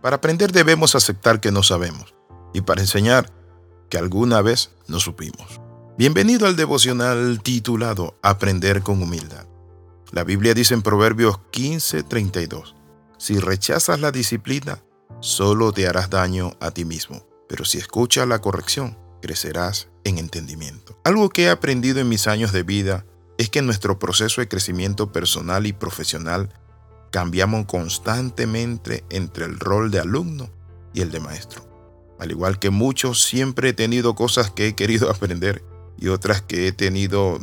Para aprender debemos aceptar que no sabemos y para enseñar que alguna vez no supimos. Bienvenido al devocional titulado Aprender con humildad. La Biblia dice en Proverbios 15:32, si rechazas la disciplina, solo te harás daño a ti mismo, pero si escuchas la corrección, crecerás en entendimiento. Algo que he aprendido en mis años de vida es que nuestro proceso de crecimiento personal y profesional cambiamos constantemente entre el rol de alumno y el de maestro. Al igual que muchos, siempre he tenido cosas que he querido aprender y otras que he tenido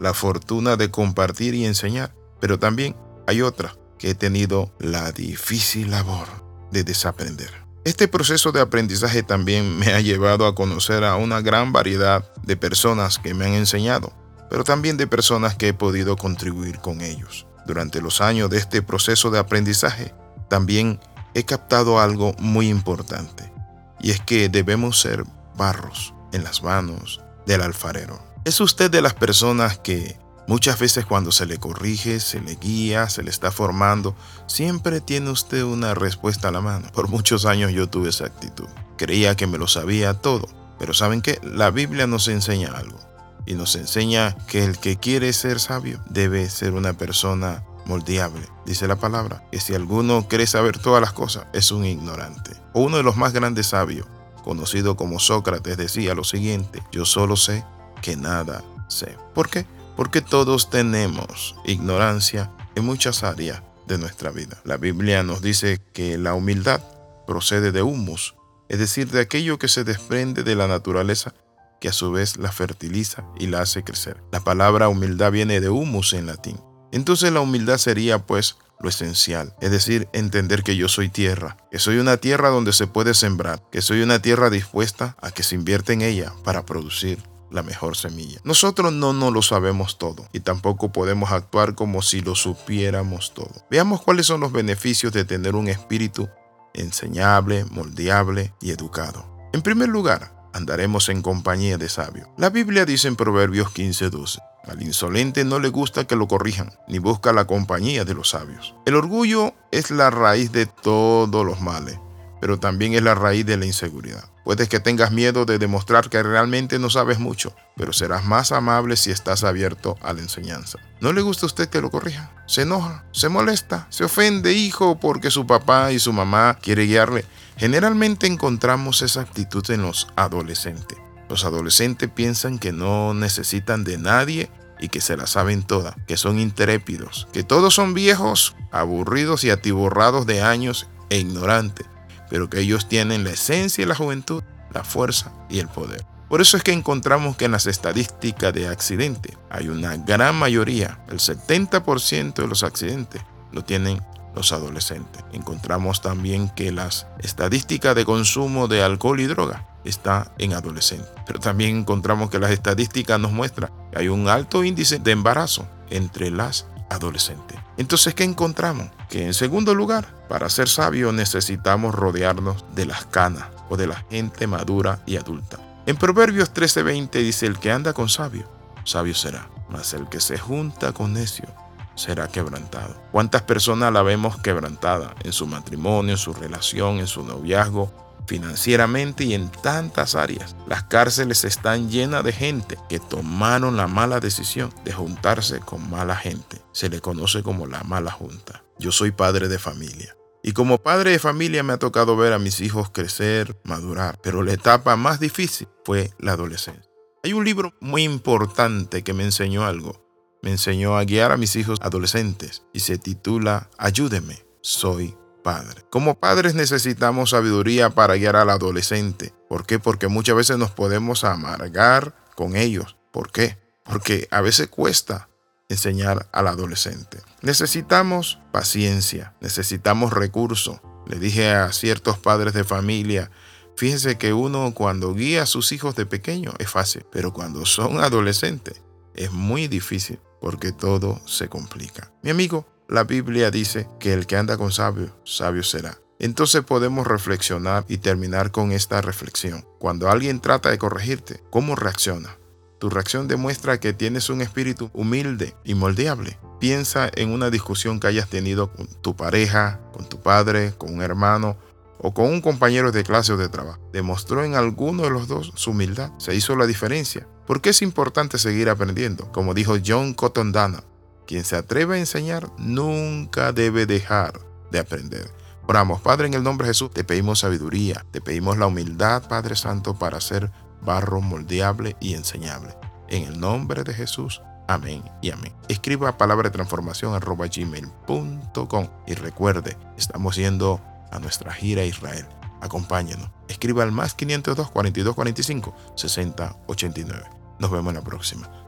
la fortuna de compartir y enseñar, pero también hay otras que he tenido la difícil labor de desaprender. Este proceso de aprendizaje también me ha llevado a conocer a una gran variedad de personas que me han enseñado, pero también de personas que he podido contribuir con ellos. Durante los años de este proceso de aprendizaje, también he captado algo muy importante, y es que debemos ser barros en las manos del alfarero. ¿Es usted de las personas que muchas veces cuando se le corrige, se le guía, se le está formando, siempre tiene usted una respuesta a la mano? Por muchos años yo tuve esa actitud. Creía que me lo sabía todo, pero ¿saben qué? La Biblia nos enseña algo y nos enseña que el que quiere ser sabio debe ser una persona moldeable. Dice la palabra que si alguno cree saber todas las cosas es un ignorante. O uno de los más grandes sabios, conocido como Sócrates, decía lo siguiente, yo solo sé que nada sé. ¿Por qué? Porque todos tenemos ignorancia en muchas áreas de nuestra vida. La Biblia nos dice que la humildad procede de humus, es decir, de aquello que se desprende de la naturaleza que a su vez la fertiliza y la hace crecer. La palabra humildad viene de humus en latín. Entonces la humildad sería pues lo esencial, es decir, entender que yo soy tierra, que soy una tierra donde se puede sembrar, que soy una tierra dispuesta a que se invierte en ella para producir la mejor semilla. Nosotros no nos lo sabemos todo y tampoco podemos actuar como si lo supiéramos todo. Veamos cuáles son los beneficios de tener un espíritu enseñable, moldeable y educado. En primer lugar, andaremos en compañía de sabios. La Biblia dice en Proverbios 15:12, al insolente no le gusta que lo corrijan, ni busca la compañía de los sabios. El orgullo es la raíz de todos los males, pero también es la raíz de la inseguridad. Puedes que tengas miedo de demostrar que realmente no sabes mucho, pero serás más amable si estás abierto a la enseñanza. ¿No le gusta a usted que lo corrija? Se enoja, se molesta, se ofende, hijo, porque su papá y su mamá quiere guiarle. Generalmente encontramos esa actitud en los adolescentes. Los adolescentes piensan que no necesitan de nadie y que se la saben todas, que son intrépidos, que todos son viejos, aburridos y atiborrados de años e ignorantes, pero que ellos tienen la esencia de la juventud, la fuerza y el poder. Por eso es que encontramos que en las estadísticas de accidentes hay una gran mayoría, el 70% de los accidentes lo tienen los adolescentes. Encontramos también que las estadísticas de consumo de alcohol y droga está en adolescentes. Pero también encontramos que las estadísticas nos muestran que hay un alto índice de embarazo entre las adolescentes. Entonces, ¿qué encontramos? Que en segundo lugar, para ser sabio necesitamos rodearnos de las canas o de la gente madura y adulta. En Proverbios 13:20 dice, el que anda con sabio, sabio será, mas el que se junta con necio, será quebrantado. ¿Cuántas personas la vemos quebrantada en su matrimonio, en su relación, en su noviazgo, financieramente y en tantas áreas. Las cárceles están llenas de gente que tomaron la mala decisión de juntarse con mala gente. Se le conoce como la mala junta. Yo soy padre de familia. Y como padre de familia me ha tocado ver a mis hijos crecer, madurar, pero la etapa más difícil fue la adolescencia. Hay un libro muy importante que me enseñó algo. Me enseñó a guiar a mis hijos adolescentes y se titula Ayúdeme, soy padre. Como padres necesitamos sabiduría para guiar al adolescente. ¿Por qué? Porque muchas veces nos podemos amargar con ellos. ¿Por qué? Porque a veces cuesta enseñar al adolescente. Necesitamos paciencia, necesitamos recursos. Le dije a ciertos padres de familia, fíjense que uno cuando guía a sus hijos de pequeño es fácil, pero cuando son adolescentes es muy difícil porque todo se complica. Mi amigo, la Biblia dice que el que anda con sabio, sabio será. Entonces podemos reflexionar y terminar con esta reflexión. Cuando alguien trata de corregirte, ¿cómo reacciona? Tu reacción demuestra que tienes un espíritu humilde y moldeable. Piensa en una discusión que hayas tenido con tu pareja, con tu padre, con un hermano o con un compañero de clase o de trabajo. Demostró en alguno de los dos su humildad. Se hizo la diferencia. Porque es importante seguir aprendiendo. Como dijo John Cotton Dana, quien se atreve a enseñar nunca debe dejar de aprender. Oramos, Padre, en el nombre de Jesús, te pedimos sabiduría, te pedimos la humildad, Padre Santo, para ser barro moldeable y enseñable. En el nombre de Jesús. Amén y amén. Escriba palabra de transformación arroba gmail.com y recuerde, estamos yendo a nuestra gira a Israel. Acompáñenos. Escriba al más 502 42 45 60 89. Nos vemos en la próxima.